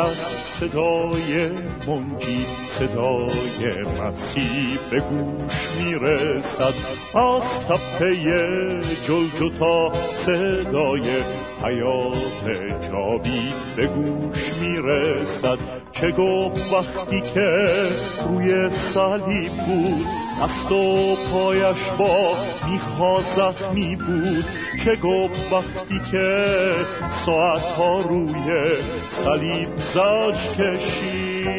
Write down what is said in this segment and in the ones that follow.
از صدای منجی صدای مسیح به گوش می‌رسد. از تپه جلجو تا صدای حیات جاوید به گوش می‌رسد. چه گفت وقتی که روی صلیب بود دست و پایش با می‌خواه می بود چه گفت وقتی که ساعت ها روی صلیب زج کشید.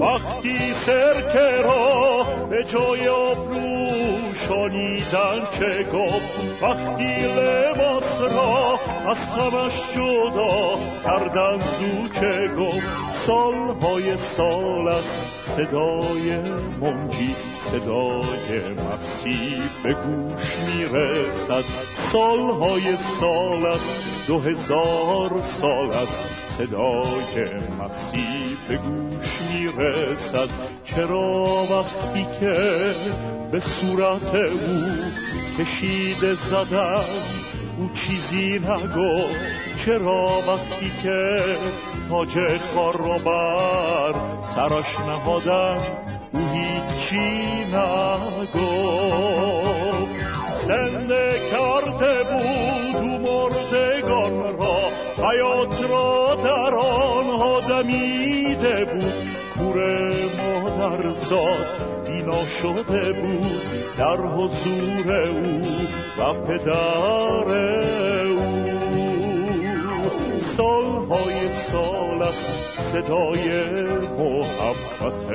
وقتی سرکه را به جای آبرو شانیدن چه گفت وقتی لباس را از غمش جدا کردن دو چه گفت سالهای سال است صدای منجی صدای مسیح به گوش می‌رسد. سالهای سال است دو هزار سال است صدای مسیح به گوش می‌رسد. چرا وقتی که به صورت او کشیده زدن او چیزی نگفت. چرا وقتی که تاج کار رو بر سرش نهادن او هیچی نگفت. زاد بینا شده بود در حضور او و پدر او. سالهای سال است صدای محبت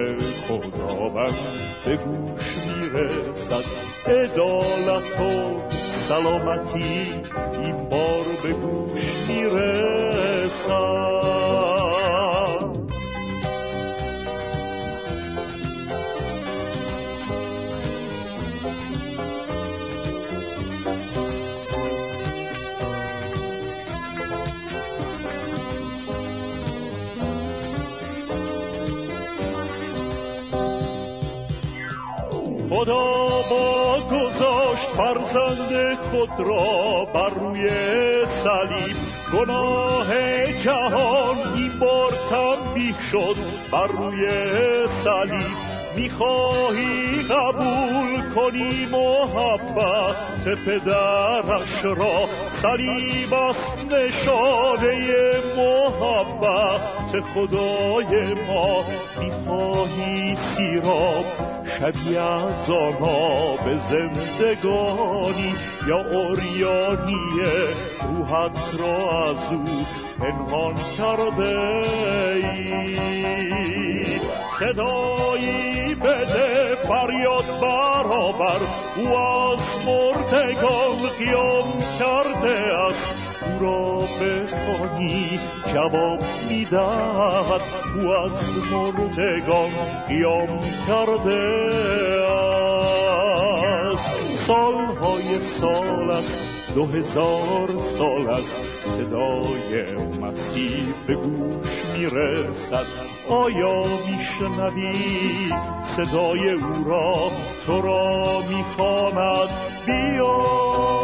خداوند به گوش می‌رسد. عدالت و سلامتی این بار به گوش می‌رسد. خدا با گذاشت فرزند خود را بر روی صلیب. گناه جهان این بار تنبیه شد بر روی صلیب. می‌خواهی قبول کنی محبت پدرش را؟ صلیب است نشانه محبت خدای ما. می‌خواهی سیراب شبیه از آنها به زندگانی؟ یا اوریانی روحت را از او پنهان کرده ای؟ صدایی بده فریاد برابر او از مردگان قیام کرده است. او را بخوانی جواب می‌دهد. او از مردگان قیام کرده است. سالهای سال است دو هزار سال است. صدای مسیح به گوش می‌رسد. آیا میشنوی؟ صدای او را تو را می‌خواند. بیا!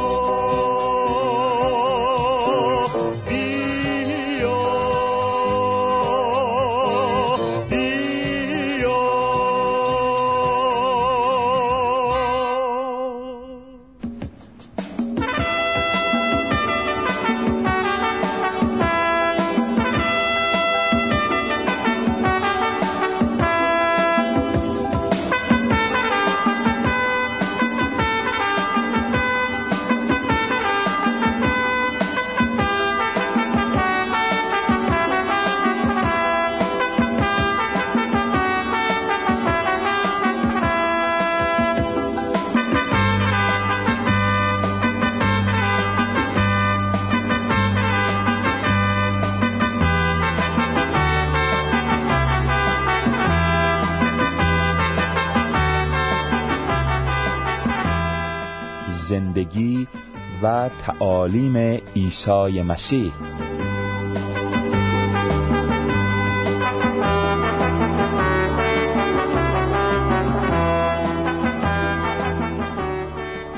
و تعالیم عیسی مسیح.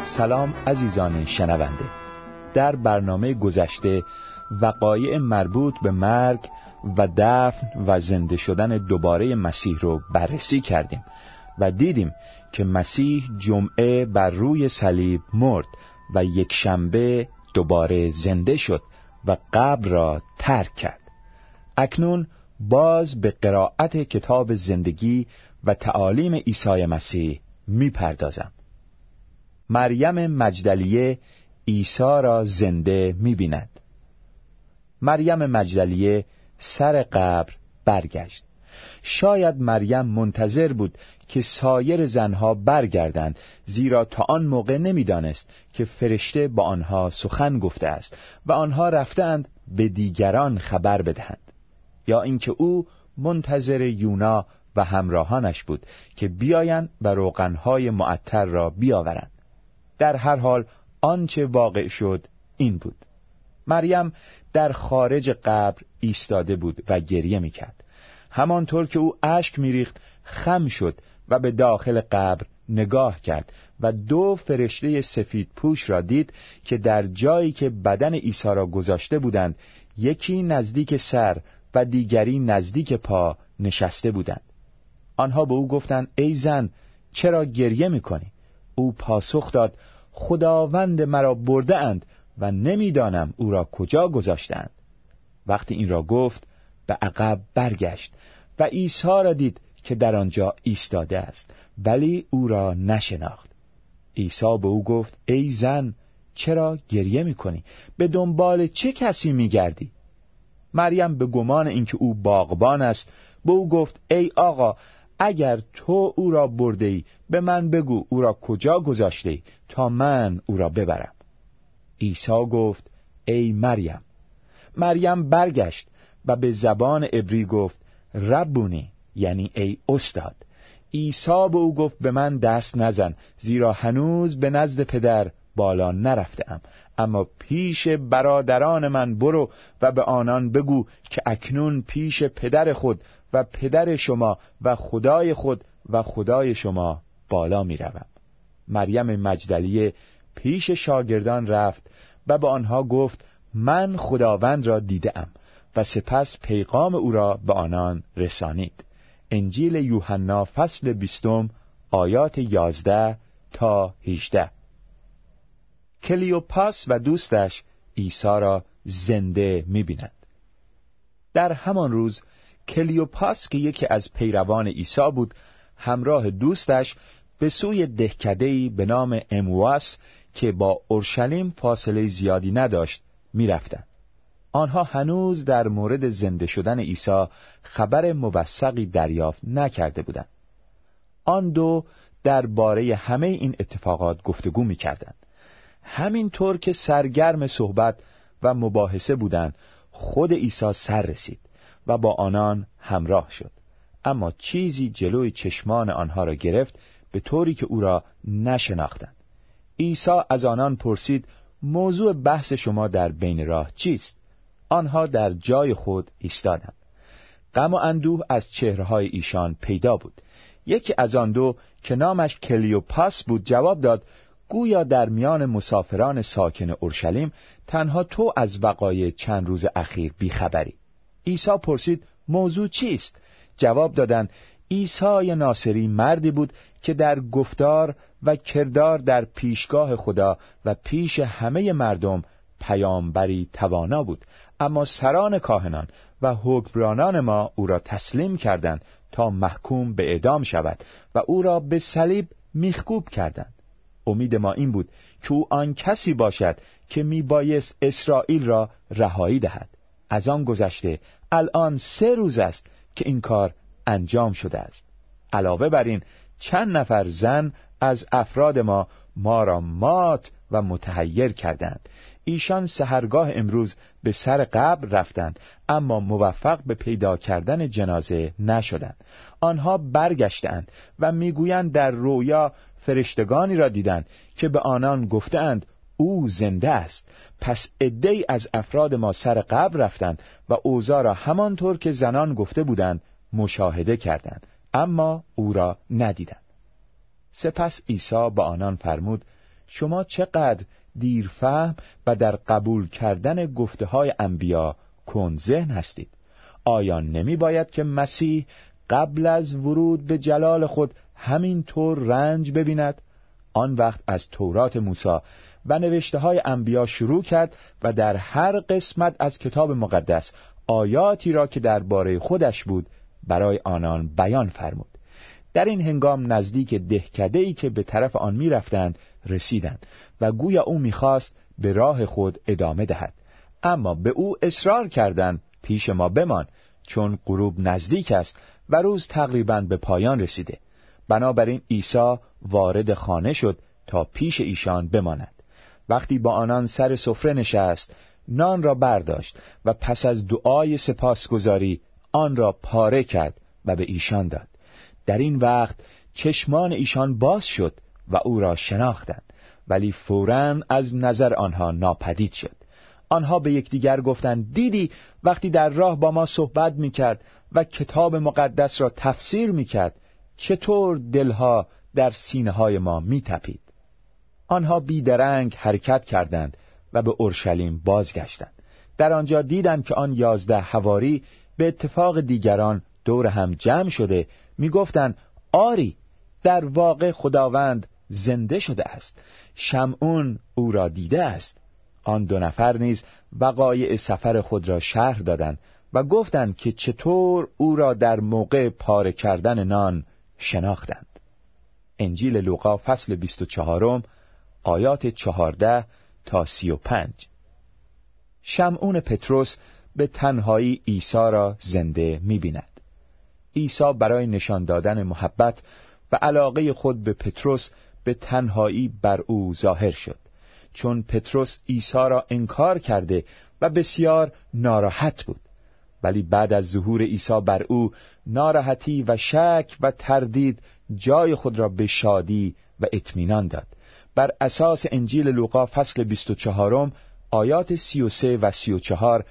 سلام عزیزان شنونده. در برنامه گذشته وقایع مربوط به مرگ و دفن و زنده شدن دوباره مسیح رو بررسی کردیم و دیدیم که مسیح جمعه بر روی صلیب مرد و یک شنبه دوباره زنده شد و قبر را ترک کرد. اکنون باز به قرائت کتاب زندگی و تعالیم عیسی مسیح می‌پردازم. مریم مجدلیه عیسی را زنده می‌بیند. مریم مجدلیه سر قبر برگشت. شاید مریم منتظر بود که سایر زنها برگردند زیرا تا آن موقع نمی‌دانست که فرشته با آنها سخن گفته است و آنها رفتند به دیگران خبر بدهند. یا اینکه او منتظر یونا و همراهانش بود که بیایند و روغنهای معطر را بیاورند. در هر حال آنچه واقع شد این بود. مریم در خارج قبر ایستاده بود و گریه می‌کرد. همانطور که او اشک میریخت خم شد و به داخل قبر نگاه کرد و دو فرشته سفید پوش را دید که در جایی که بدن عیسی را گذاشته بودند یکی نزدیک سر و دیگری نزدیک پا نشسته بودند. آنها به او گفتند ای زن چرا گریه می‌کنی؟ او پاسخ داد خداوند مرا برده اند و نمی‌دانم او را کجا گذاشتند وقتی این را گفت به عقب برگشت و عیسی را دید که در آنجا ایستاده است ولی او را نشناخت. عیسی به او گفت ای زن چرا گریه می‌کنی؟ به دنبال چه کسی میگردی؟ مریم به گمان اینکه او باغبان است به او گفت ای آقا اگر تو او را برده ای به من بگو او را کجا گذاشته ای تا من او را ببرم. عیسی گفت ای مریم. مریم برگشت و به زبان عبری گفت ربونی. یعنی ای استاد. عیسی به او گفت به من دست نزن زیرا هنوز به نزد پدر بالا نرفتم اما پیش برادران من برو و به آنان بگو که اکنون پیش پدر خود و پدر شما و خدای خود و خدای شما بالا می روم. مریم مجدلیه پیش شاگردان رفت و به آنها گفت من خداوند را دیدم و سپس پیغام او را به آنان رسانید. انجیل یوحنا فصل بیستم آیات یازده تا هیچده کلیوپاس و دوستش عیسی را زنده می‌بینند در همان روز کلیوپاس که یکی از پیروان عیسی بود همراه دوستش به سوی دهکدهی به نام امواس که با اورشلیم فاصله زیادی نداشت می‌رفتند. آنها هنوز در مورد زنده شدن عیسی خبر موثقی دریافت نکرده بودند. آن دو درباره همه این اتفاقات گفتگو می‌کردند. همینطور که سرگرم صحبت و مباحثه بودند خود عیسی سر رسید و با آنان همراه شد. اما چیزی جلوی چشمان آنها را گرفت به طوری که او را نشناختند. عیسی از آنان پرسید موضوع بحث شما در بین راه چیست؟ آنها در جای خود ایستادند. غم و اندوه از چهرههای ایشان پیدا بود. یکی از آن دو که نامش کلیوپاس بود جواب داد گویا در میان مسافران ساکن اورشلیم تنها تو از وقایع چند روز اخیر بیخبری. عیسی پرسید موضوع چیست؟ جواب دادند عیسی ناصری مردی بود که در گفتار و کردار در پیشگاه خدا و پیش همه مردم پیامبری توانا بود. اما سران کاهنان و حکمرانان ما او را تسلیم کردند تا محکوم به اعدام شود و او را به صلیب میخکوب کردند. امید ما این بود که او آن کسی باشد که میبایست اسرائیل را رهایی دهد. از آن گذشته الان سه روز است که این کار انجام شده است. علاوه بر این چند نفر زن از افراد ما ما را مات و متحیر کردند. ایشان سهرگاه امروز به سر قبر رفتند اما موفق به پیدا کردن جنازه نشدند. آنها برگشتند و می‌گویند در رویا فرشتگانی را دیدند که به آنان گفتند او زنده است. پس عدهای از افراد ما سر قبر رفتند و اوضاع را همانطور که زنان گفته بودند مشاهده کردند. اما او را ندیدند. سپس عیسی به آنان فرمود شما چقدر دیرفهم و در قبول کردن گفته های انبیا ذهن هستید. آیا نمی باید که مسیح قبل از ورود به جلال خود همین طور رنج ببیند. آن وقت از تورات موسی و نوشته های انبیا شروع کرد و در هر قسمت از کتاب مقدس آیاتی را که درباره خودش بود برای آنان بیان فرمود. در این هنگام نزدیک دهکده ای که به طرف آن می‌رفتند رسیدند و گویا او می‌خواست به راه خود ادامه دهد. اما به او اصرار کردند پیش ما بمان چون غروب نزدیک است و روز تقریبا به پایان رسیده. بنابراین عیسی وارد خانه شد تا پیش ایشان بماند. وقتی با آنان سر سفره نشست نان را برداشت و پس از دعای سپاسگزاری آن را پاره کرد و به ایشان داد. در این وقت چشمان ایشان باز شد و او را شناختند. ولی فورا از نظر آنها ناپدید شد. آنها به یکدیگر گفتند دیدی وقتی در راه با ما صحبت می‌کرد و کتاب مقدس را تفسیر می‌کرد چطور دلها در سینه های ما میتپید؟ آنها بیدرنگ حرکت کردند و به اورشلیم بازگشتند. در آنجا دیدند که آن یازده هواری به اتفاق دیگران دور هم جمع شده. می‌گفتند آری در واقع خداوند زنده شده است. شمعون او را دیده است. آن دو نفر نیز وقایع سفر خود را شرح دادند و گفتند که چطور او را در موقع پاره کردن نان شناختند. انجیل لوقا فصل 24 آیات 14 تا 35 شمعون پتروس به تنهایی عیسی را زنده می‌بیند. عیسی برای نشان دادن محبت و علاقه خود به پتروس به تنهایی بر او ظاهر شد. چون پتروس عیسی را انکار کرده و بسیار ناراحت بود. ولی بعد از ظهور عیسی بر او ناراحتی و شک و تردید جای خود را به شادی و اطمینان داد. بر اساس انجیل لوقا فصل 24 آیات 33 و 34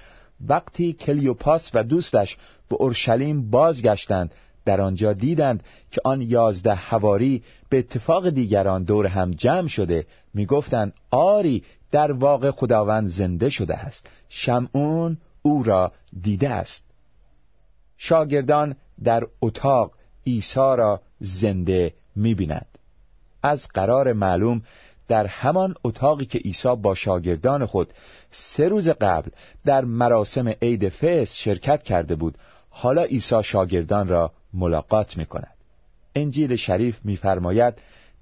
وقتی کلیوپاس و دوستش به اورشلیم بازگشتند در آنجا دیدند که آن یازده هواری به اتفاق دیگران دور هم جمع شده. می‌گفتند آری در واقع خداوند زنده شده است. شمعون او را دیده است. شاگردان در اتاق عیسی را زنده می‌بینند. از قرار معلوم در همان اتاقی که عیسی با شاگردان خود سه روز قبل در مراسم عید فس شرکت کرده بود حالا عیسی شاگردان را ملاقات می کند. انجیل شریف می‌فرماید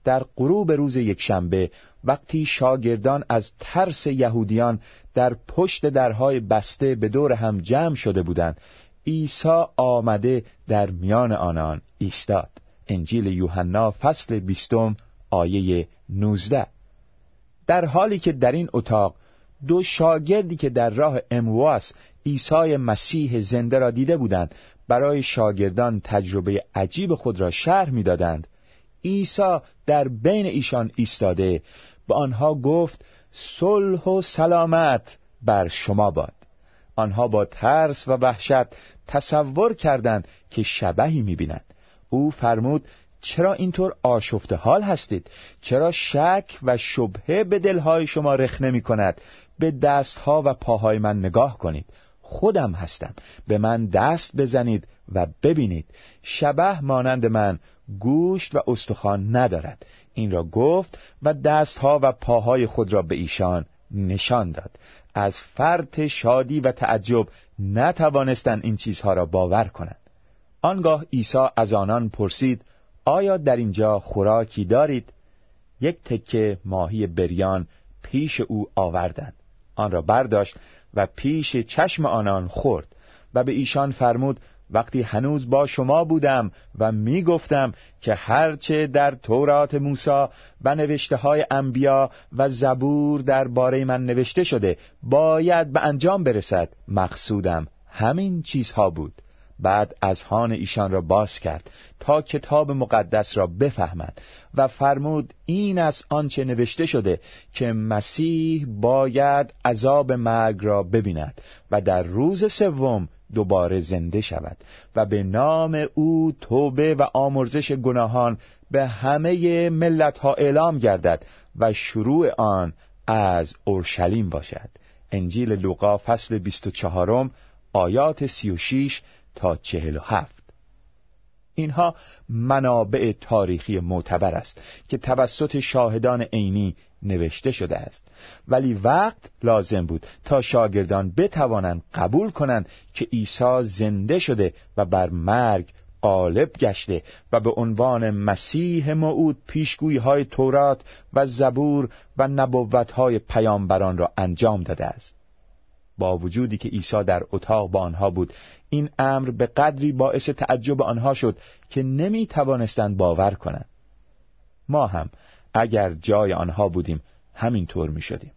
در غروب روز یکشنبه وقتی شاگردان از ترس یهودیان در پشت درهای بسته به دور هم جمع شده بودند عیسی آمده در میان آنان ایستاد انجیل یوحنا فصل بیستم آیه 19 در حالی که در این اتاق دو شاگردی که در راه امواس عیسی مسیح زنده را دیده بودند برای شاگردان تجربه عجیب خود را شرح می‌دادند. عیسی در بین ایشان ایستاده. به آنها گفت صلح و سلامت بر شما باد. آنها با ترس و وحشت تصور کردند که شبهی می‌بینند. او فرمود چرا اینطور آشفته حال هستید؟ چرا شک و شبهه به دلهای شما رخ نمی کند به دستها و پاهای من نگاه کنید. خودم هستم. به من دست بزنید و ببینید. شبه مانند من گوشت و استخوان ندارد. این را گفت و دستها و پاهای خود را به ایشان نشان داد. از فرط شادی و تعجب نتوانستند این چیزها را باور کنند. آنگاه عیسی از آنان پرسید آیا در اینجا خوراکی دارید؟ یک تکه ماهی بریان پیش او آوردند. آن را برداشت و پیش چشم آنان خورد و به ایشان فرمود وقتی هنوز با شما بودم و می گفتم که هرچه در تورات موسی و نوشته های انبیا و زبور درباره من نوشته شده باید به انجام برسد. مقصودم همین چیزها بود. بعد از هان ایشان را باز کرد تا کتاب مقدس را بفهمد و فرمود این از آنچه نوشته شده که مسیح باید عذاب مرگ را ببیند و در روز سوم دوباره زنده شود و به نام او توبه و آمرزش گناهان به همه ملت ها اعلام گردد و شروع آن از اورشلیم باشد. انجیل لوقا فصل 24 آیات 36 تا 47 اینها منابع تاریخی معتبر است که توسط شاهدان عینی نوشته شده است. ولی وقت لازم بود تا شاگردان بتوانند قبول کنند که عیسی زنده شده و بر مرگ غالب گشته و به عنوان مسیح موعود پیشگویی های تورات و زبور و نبوت های پیامبران را انجام داده است. با وجودی که عیسی در اتاق با آنها بود. این امر به قدری باعث تعجب آنها شد که نمی توانستند باور کنند. ما هم اگر جای آنها بودیم همینطور می شدیم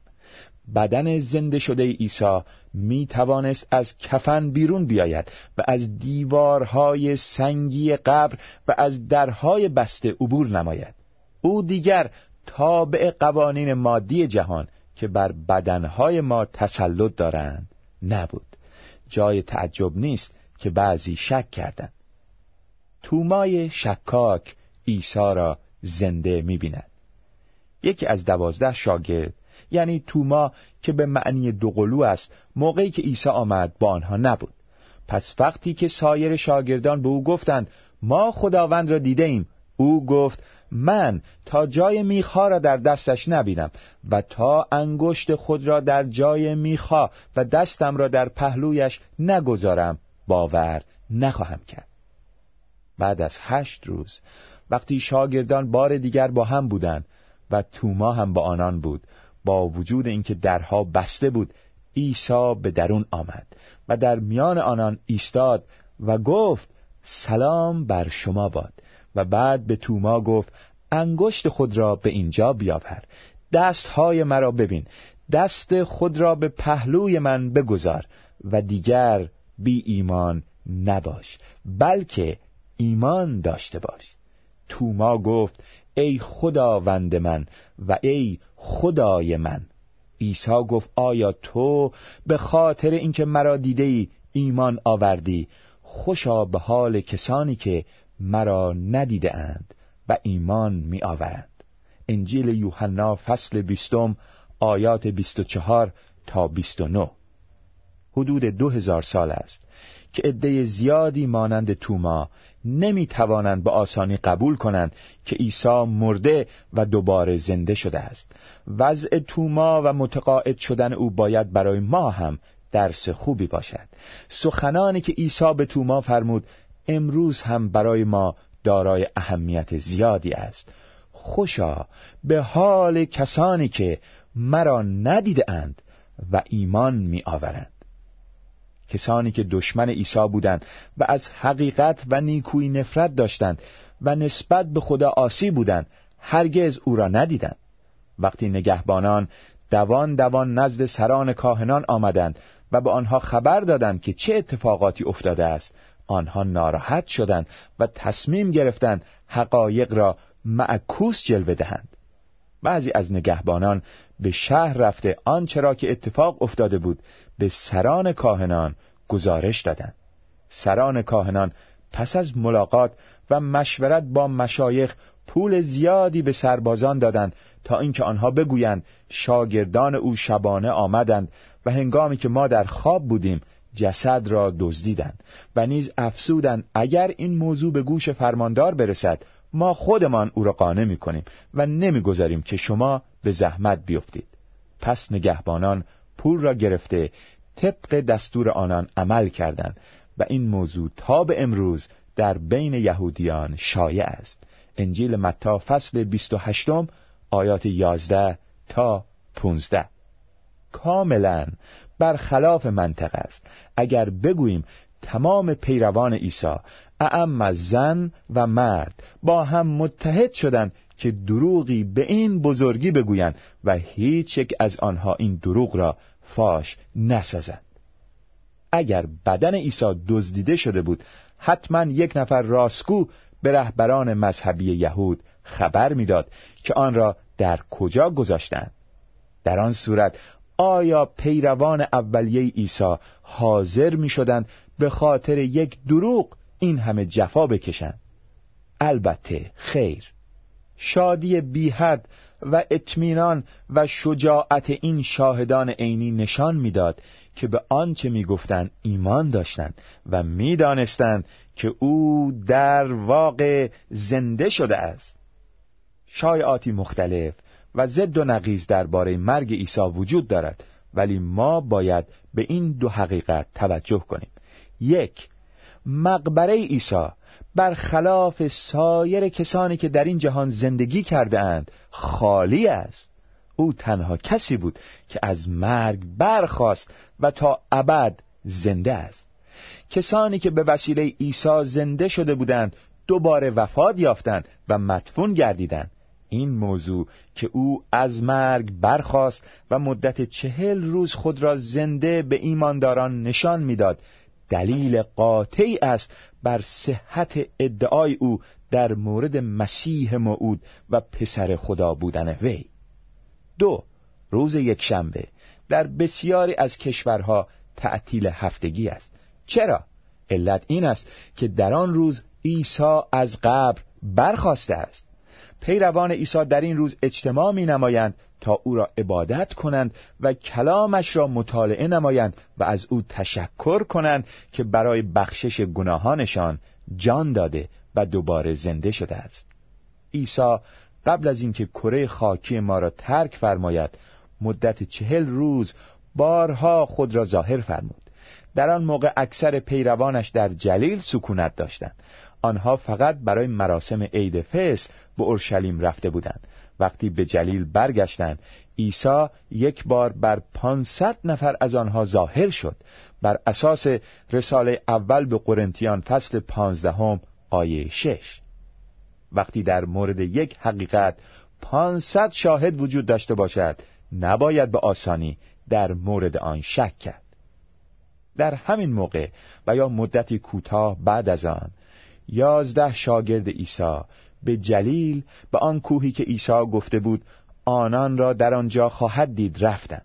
بدن زنده شده عیسی می توانست از کفن بیرون بیاید و از دیوارهای سنگی قبر و از درهای بسته عبور نماید. او دیگر تابع قوانین مادی جهان که بر بدنهای ما تسلط دارند نبود. جای تعجب نیست که بعضی شک کردند. تومای شکاک عیسی را زنده می‌بیند. یکی از دوازده شاگرد یعنی توما که به معنی دوقلو است موقعی که عیسی آمد با آنها نبود. پس وقتی که سایر شاگردان به او گفتند ما خداوند را دیده ایم او گفت من تا جای میخا را در دستش نبینم و تا انگشت خود را در جای میخا و دستم را در پهلویش نگذارم باور نخواهم کرد. بعد از هشت روز وقتی شاگردان بار دیگر با هم بودند و توما هم با آنان بود با وجود اینکه درها بسته بود عیسی به درون آمد و در میان آنان ایستاد و گفت سلام بر شما باد. و بعد به توما گفت انگشت خود را به اینجا بیاور. دستهای مرا ببین. دست خود را به پهلوی من بگذار و دیگر بی ایمان نباش بلکه ایمان داشته باش. توما گفت ای خداوند من و ای خدای من. عیسی گفت آیا تو به خاطر اینکه مرا دیده ای ایمان آوردی خوشا به حال کسانی که مرا ندیده اند و ایمان می آورند انجیل یوحنا فصل بیستم آیات 24 تا 29 حدود دو هزار سال است که عده زیادی مانند توما نمی توانند به آسانی قبول کنند که عیسی مرده و دوباره زنده شده است. وضع توما و متقاعد شدن او باید برای ما هم درس خوبی باشد. سخنانی که عیسی به توما فرمود امروز هم برای ما دارای اهمیت زیادی است. خوشا به حال کسانی که مرا ندیده اند و ایمان می آورند کسانی که دشمن عیسی بودند و از حقیقت و نیکویی نفرت داشتند و نسبت به خدا آسی بودند هرگز او را ندیدند وقتی نگهبانان دوان دوان نزد سران کاهنان آمدند و به آنها خبر دادند که چه اتفاقاتی افتاده است آنها ناراحت شدند و تصمیم گرفتند حقایق را معکوس جلوه دهند. بعضی از نگهبانان به شهر رفته آنچه را که اتفاق افتاده بود به سران کاهنان گزارش دادند. سران کاهنان پس از ملاقات و مشورت با مشایخ پول زیادی به سربازان دادند تا اینکه آنها بگویند شاگردان او شبانه آمدند و هنگامی که ما در خواب بودیم جسد را دزدیدند و نیز افسودند اگر این موضوع به گوش فرماندار برسد ما خودمان او را قانع می کنیم و نمی‌گذاریم که شما به زحمت بیفتید. پس نگهبانان پول را گرفته طبق دستور آنان عمل کردند و این موضوع تا به امروز در بین یهودیان شایع است. انجیل متا فصل 28 آیات 11 تا 15 کاملا برخلاف منطق است. اگر بگوییم تمام پیروان عیسی اعم از زن و مرد با هم متحد شدند که دروغی به این بزرگی بگویند و هیچ یک از آنها این دروغ را فاش نسازند اگر بدن عیسی دزدیده شده بود حتما یک نفر راسکو به رهبران مذهبی یهود خبر می‌داد که آن را در کجا گذاشتند. در آن صورت آیا پیروان اولیه عیسی حاضر می شدند به خاطر یک دروغ این همه جفا بکشند؟ البته خیر. شادی بیحد و اطمینان و شجاعت این شاهدان عینی نشان می‌داد که به آنچه می‌گفتند ایمان داشتند و می‌دانستند که او در واقع زنده شده است. شایعاتی مختلف و ضد و نقیز درباره مرگ عیسی وجود دارد. ولی ما باید به این دو حقیقت توجه کنیم. یک مقبره عیسی برخلاف سایر کسانی که در این جهان زندگی کرده اند خالی است. او تنها کسی بود که از مرگ برخاست و تا ابد زنده است. کسانی که به وسیله عیسی زنده شده بودند دوباره وفات یافتند و مدفون گردیدند. این موضوع که او از مرگ برخاست و مدت چهل روز خود را زنده به ایمانداران نشان می‌داد. دلیل قاطعی است بر صحت ادعای او در مورد مسیح موعود و پسر خدا بودن وی. دو روز یکشنبه در بسیاری از کشورها تعطیل هفتگی است. چرا؟ علت این است که در آن روز عیسی از قبر برخواسته است. پیروان عیسی در این روز اجتماع می نمایند تا او را عبادت کنند و کلامش را مطالعه نمایند و از او تشکر کنند که برای بخشش گناهانشان جان داده و دوباره زنده شده است. عیسی قبل از اینکه کره خاکی ما را ترک فرماید مدت چهل روز بارها خود را ظاهر فرمود. در آن موقع اکثر پیروانش در جلیل سکونت داشتند. آنها فقط برای مراسم عید فس به اورشلیم رفته بودند. وقتی به جلیل برگشتند عیسی یک بار بر پانصد نفر از آنها ظاهر شد. بر اساس رساله اول به قرنتیان فصل پانزدهم آیه شش. وقتی در مورد یک حقیقت پانصد شاهد وجود داشته باشد نباید به آسانی در مورد آن شک کرد. در همین موقع و یا مدتی کوتاه بعد از آن یازده شاگرد عیسی. به جلیل به آن کوهی که عیسی گفته بود آنان را در آنجا خواهد دید رفتند.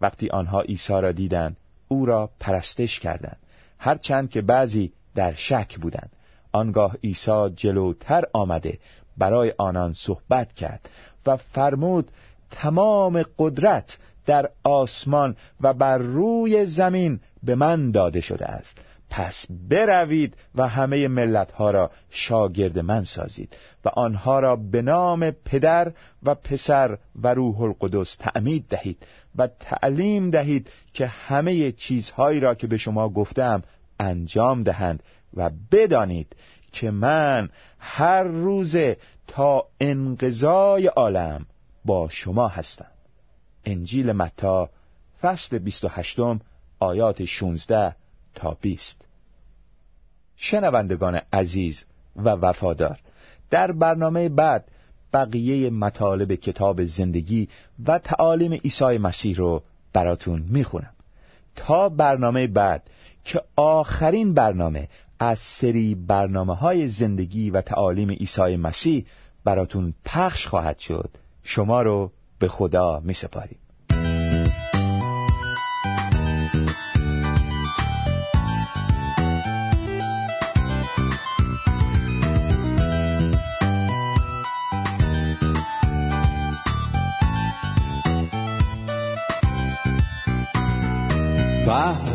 وقتی آنها عیسی را دیدند او را پرستش کردند. هرچند که بعضی در شک بودند. آنگاه عیسی جلوتر آمده برای آنان صحبت کرد و فرمود تمام قدرت در آسمان و بر روی زمین به من داده شده است. پس بروید و همه ملتها را شاگرد من سازید و آنها را به نام پدر و پسر و روح القدس تعمید دهید و تعلیم دهید که همه چیزهایی را که به شما گفتم انجام دهند و بدانید که من هر روز تا انقضای عالم با شما هستم. انجیل متا فصل 28 آیات 16 تا 20 شنوندگان عزیز و وفادار در برنامه بعد بقیه مطالب کتاب زندگی و تعالیم عیسی مسیح رو براتون می‌خونم. تا برنامه بعد که آخرین برنامه از سری برنامه های زندگی و تعالیم عیسی مسیح براتون پخش خواهد شد شما رو به خدا می سپاریم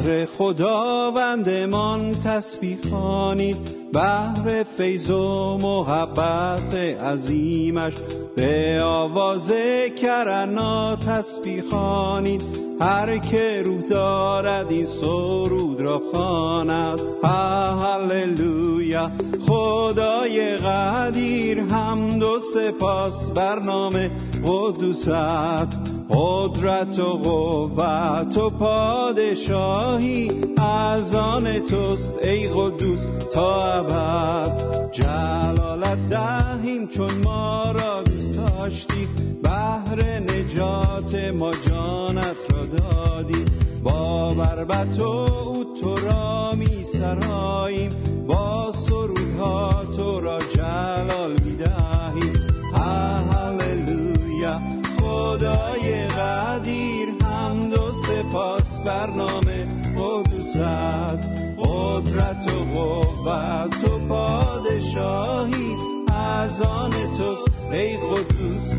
بهر خداوندمان تسبیح خوانید بهر فیض و محبت عظیمش به آواز کرنا تسبیح خوانید هر که روح دارد این سرود را خواند. هللویا. خدای قدیر حمد و سپاس برنامه قدوست. قدرت و قوت و پادشاهی از آن توست ای قدوس. تا ابد جلالت دهیم چون ما را دوست داشتی. بهر نجات ما جانت را دادی. با بربت و او تو را می سراییم. با سرودها تو را جلال برنامه قدوست قدرت و قوت و پادشاهی از آن توست ای قدوس